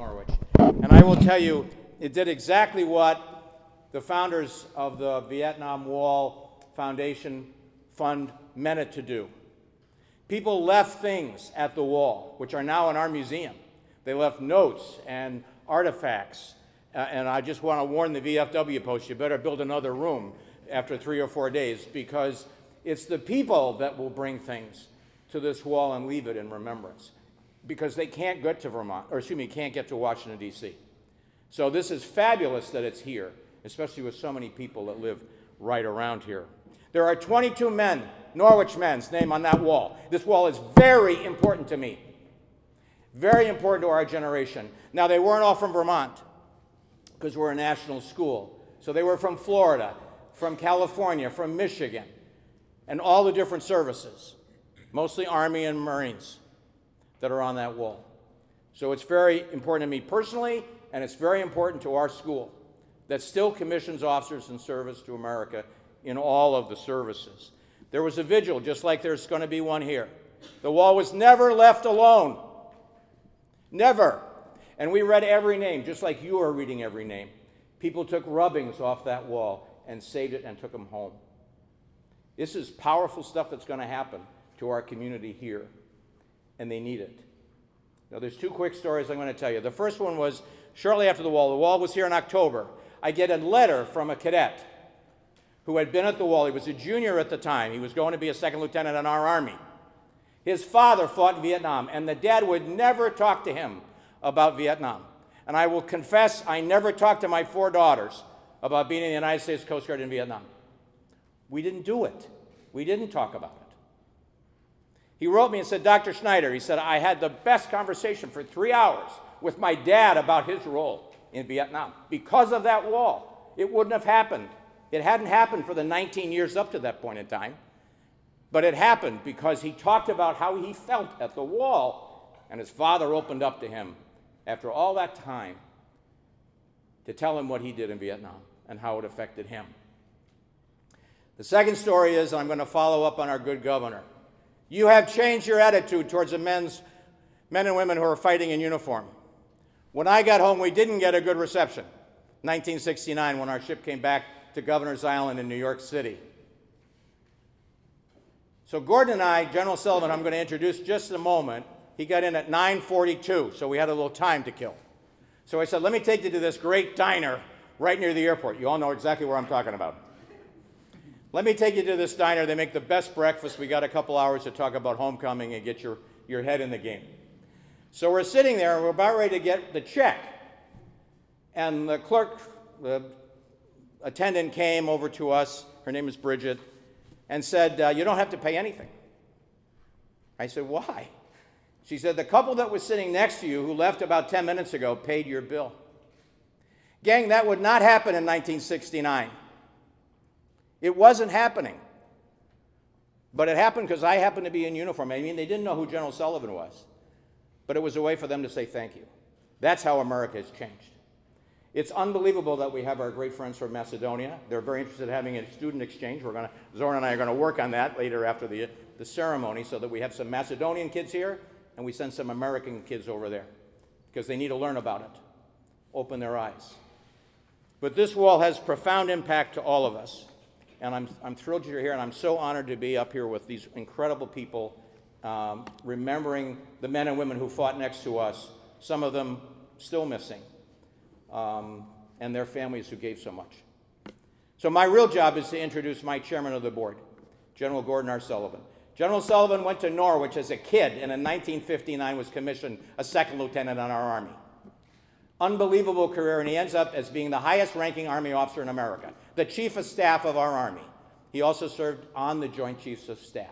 Norwich. And I will tell you, it did exactly what the founders of the Vietnam Wall Foundation Fund meant it to do. People left things at the wall, which are now in our museum. They left notes and artifacts. Uh, and I just want to warn the VFW post you better build another room after three or four days because it's the people that will bring things to this wall and leave it in remembrance because they can't get to Vermont, or excuse me, can't get to Washington, D.C. So this is fabulous that it's here, especially with so many people that live right around here. There are 22 men, Norwich men's name on that wall. This wall is very important to me. Very important to our generation. Now, they weren't all from Vermont because we're a national school. So they were from Florida, from California, from Michigan, and all the different services, mostly Army and Marines that are on that wall. So it's very important to me personally, and it's very important to our school that still commissions officers in service to America in all of the services. There was a vigil, just like there's going to be one here. The wall was never left alone. Never. And we read every name, just like you are reading every name. People took rubbings off that wall and saved it and took them home. This is powerful stuff that's going to happen to our community here, and they need it. Now, there's two quick stories I'm going to tell you. The first one was shortly after the wall. The wall was here in October. I get a letter from a cadet who had been at the wall. He was a junior at the time. He was going to be a second lieutenant in our army. His father fought in Vietnam, and the dad would never talk to him about Vietnam. And I will confess, I never talked to my four daughters about being in the United States Coast Guard in Vietnam. We didn't do it. We didn't talk about it. He wrote me and said, Dr. Schneider, he said, I had the best conversation for three hours with my dad about his role in Vietnam. Because of that wall, it wouldn't have happened. It hadn't happened for the 19 years up to that point in time. But it happened because he talked about how he felt at the wall, and his father opened up to him after all that time to tell him what he did in Vietnam and how it affected him. The second story is I'm going to follow up on our good governor. You have changed your attitude towards the men's, men and women who are fighting in uniform. When I got home, we didn't get a good reception. 1969, when our ship came back to Governor's Island in New York City. So Gordon and I, General Sullivan, I'm going to introduce just in a moment. He got in at 9:42, so we had a little time to kill. So I said, "Let me take you to this great diner right near the airport. You all know exactly where I'm talking about. Let me take you to this diner. They make the best breakfast. We got a couple hours to talk about homecoming and get your, your head in the game." So we're sitting there and we're about ready to get the check. And the clerk, the attendant came over to us. Her name is Bridget and said, uh, You don't have to pay anything. I said, Why? She said, The couple that was sitting next to you, who left about 10 minutes ago, paid your bill. Gang, that would not happen in 1969. It wasn't happening. But it happened because I happened to be in uniform. I mean, they didn't know who General Sullivan was. But it was a way for them to say thank you. That's how America has changed. It's unbelievable that we have our great friends from Macedonia. They're very interested in having a student exchange. We're going to, Zorn and I are going to work on that later after the, the ceremony so that we have some Macedonian kids here and we send some American kids over there because they need to learn about it, open their eyes. But this wall has profound impact to all of us. And I'm, I'm thrilled you're here, and I'm so honored to be up here with these incredible people, um, remembering the men and women who fought next to us, some of them still missing um, and their families who gave so much. So, my real job is to introduce my chairman of the board, General Gordon R. Sullivan. General Sullivan went to Norwich as a kid and in 1959 was commissioned a second lieutenant in our Army. Unbelievable career, and he ends up as being the highest ranking Army officer in America, the Chief of Staff of our Army. He also served on the Joint Chiefs of Staff.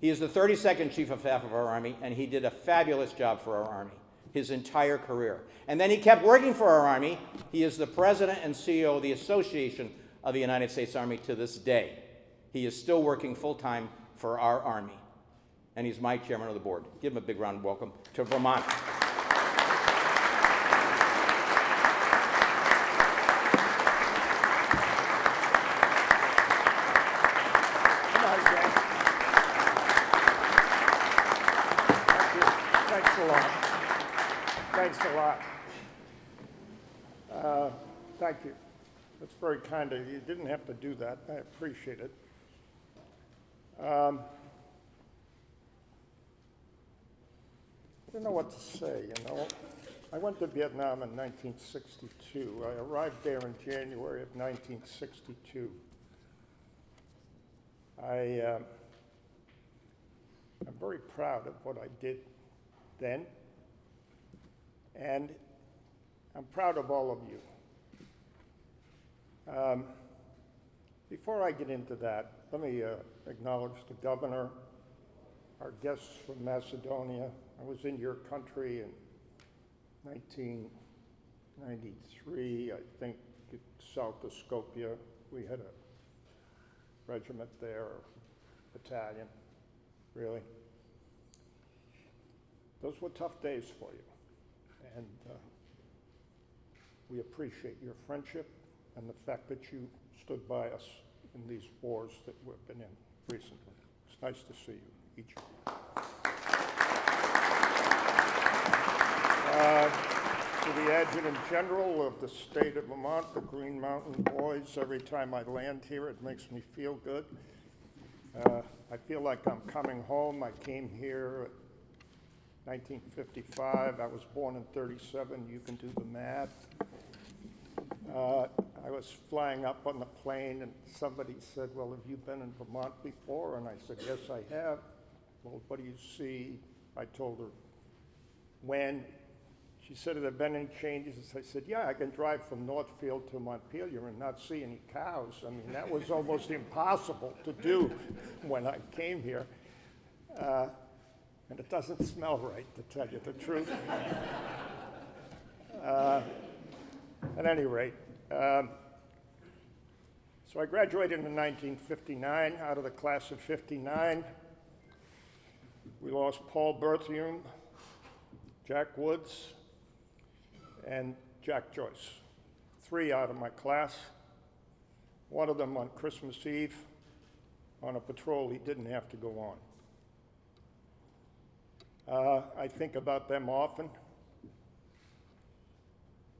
He is the 32nd Chief of Staff of our Army, and he did a fabulous job for our Army his entire career. And then he kept working for our Army. He is the president and CEO of the Association of the United States Army to this day. He is still working full time for our Army. And he's my chairman of the board. Give him a big round of welcome to Vermont. Thanks a lot. Uh, Thank you. That's very kind of you. You didn't have to do that. I appreciate it. Um, I don't know what to say, you know. I went to Vietnam in 1962. I arrived there in January of 1962. I, um, I'm very proud of what I did then, and I'm proud of all of you. Um, Before I get into that, let me uh, acknowledge the governor, our guests from Macedonia. I was in your country in 1993, I think, south of Skopje. We had a regiment there, battalion, really. Those were tough days for you, and uh, we appreciate your friendship and the fact that you stood by us in these wars that we've been in recently. It's nice to see you, each of you. Uh, To the Adjutant General of the state of Vermont, the Green Mountain Boys, every time I land here, it makes me feel good. Uh, I feel like I'm coming home. I came here 1955. I was born in 37. You can do the math. Uh, I was flying up on the plane, and somebody said, "Well, have you been in Vermont before?" And I said, "Yes, I have." Well, what do you see? I told her, "When?" She said, "Have there been any changes?" I said, "Yeah, I can drive from Northfield to Montpelier and not see any cows. I mean, that was almost impossible to do when I came here." Uh, and it doesn't smell right, to tell you the truth. Uh, at any rate, um, so I graduated in 1959 out of the class of 59. We lost Paul Berthium, Jack Woods, and Jack Joyce. Three out of my class. One of them on Christmas Eve on a patrol he didn't have to go on. Uh, I think about them often.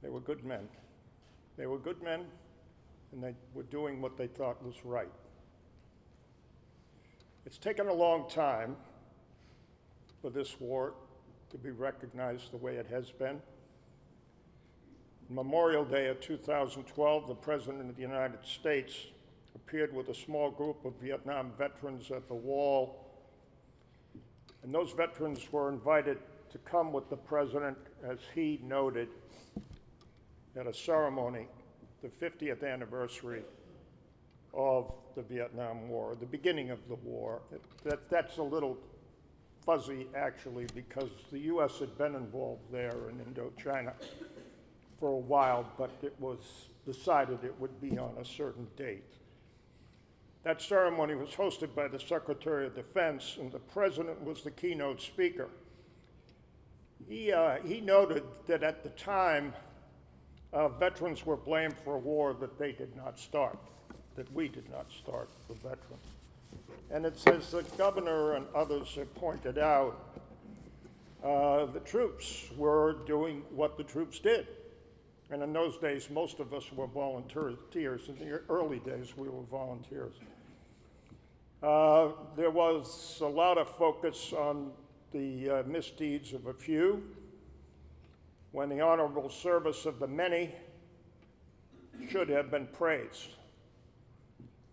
They were good men. They were good men, and they were doing what they thought was right. It's taken a long time for this war to be recognized the way it has been. Memorial Day of 2012, the President of the United States appeared with a small group of Vietnam veterans at the wall and those veterans were invited to come with the president, as he noted, at a ceremony, the 50th anniversary of the Vietnam War, the beginning of the war. That, that's a little fuzzy, actually, because the U.S. had been involved there in Indochina for a while, but it was decided it would be on a certain date. That ceremony was hosted by the Secretary of Defense, and the President was the keynote speaker. He, uh, he noted that at the time, uh, veterans were blamed for a war that they did not start, that we did not start, the veterans. And it says the governor and others have pointed out uh, the troops were doing what the troops did. And in those days, most of us were volunteers. In the early days, we were volunteers. Uh, there was a lot of focus on the uh, misdeeds of a few, when the honorable service of the many should have been praised.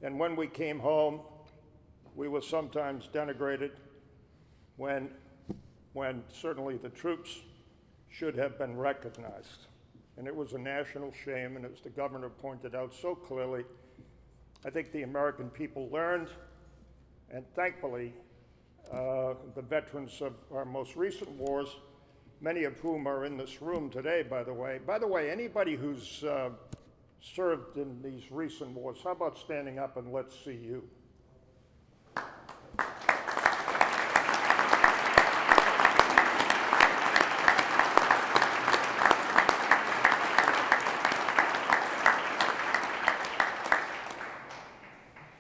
And when we came home, we were sometimes denigrated when, when certainly the troops should have been recognized. And it was a national shame, and as the governor pointed out so clearly, I think the American people learned, and thankfully, uh, the veterans of our most recent wars, many of whom are in this room today, by the way. By the way, anybody who's uh, served in these recent wars, how about standing up and let's see you?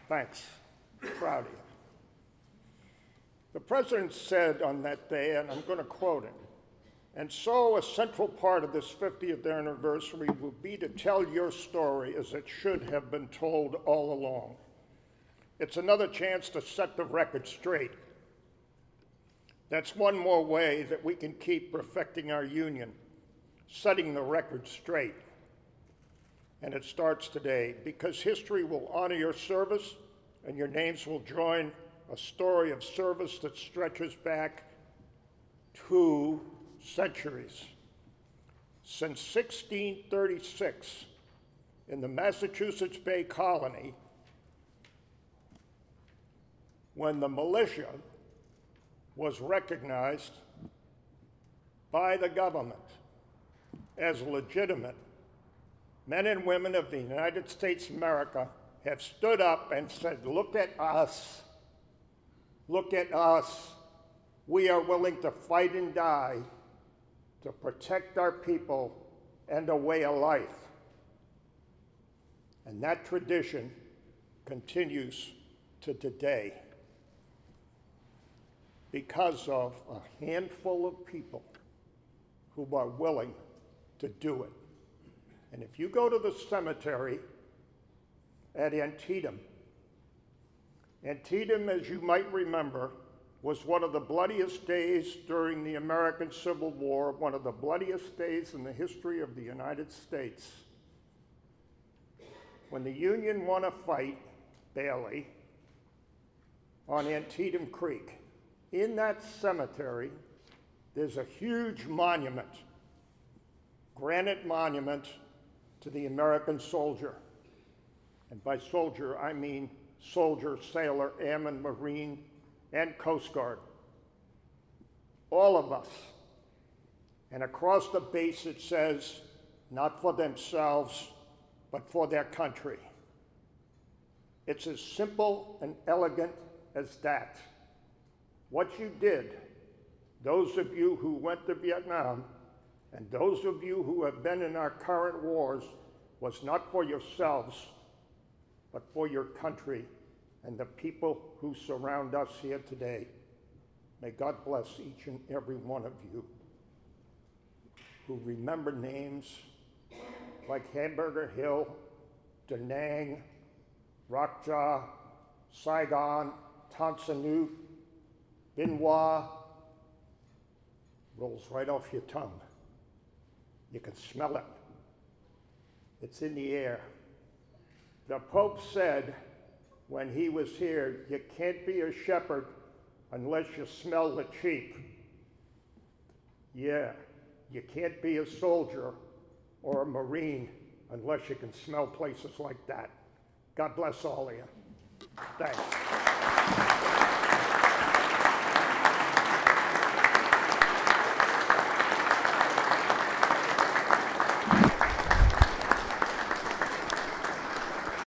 Thanks. Proud of you. The president said on that day, and I'm going to quote him, And so, a central part of this 50th anniversary will be to tell your story as it should have been told all along. It's another chance to set the record straight. That's one more way that we can keep perfecting our union, setting the record straight. And it starts today because history will honor your service and your names will join a story of service that stretches back two centuries. Since 1636, in the Massachusetts Bay Colony, when the militia was recognized by the government as legitimate, men and women of the United States of America have stood up and said, Look at us. Look at us. We are willing to fight and die to protect our people and a way of life. And that tradition continues to today because of a handful of people who are willing to do it. And if you go to the cemetery at Antietam, Antietam, as you might remember, was one of the bloodiest days during the American Civil War, one of the bloodiest days in the history of the United States. When the Union won a fight, Bailey, on Antietam Creek, in that cemetery, there's a huge monument, granite monument to the American soldier. And by soldier, I mean soldier, sailor, airman, marine, and Coast Guard. All of us. And across the base it says, not for themselves, but for their country. It's as simple and elegant as that. What you did, those of you who went to Vietnam, and those of you who have been in our current wars, was not for yourselves, but for your country and the people who surround us here today. May God bless each and every one of you who remember names like Hamburger Hill, Da Nang, Rockjaw, Saigon, Tan Son Nhut, Bien Hoa, rolls right off your tongue. You can smell it. It's in the air. The Pope said when he was here, you can't be a shepherd unless you smell the sheep. Yeah, you can't be a soldier or a Marine unless you can smell places like that. God bless all of you. Thanks.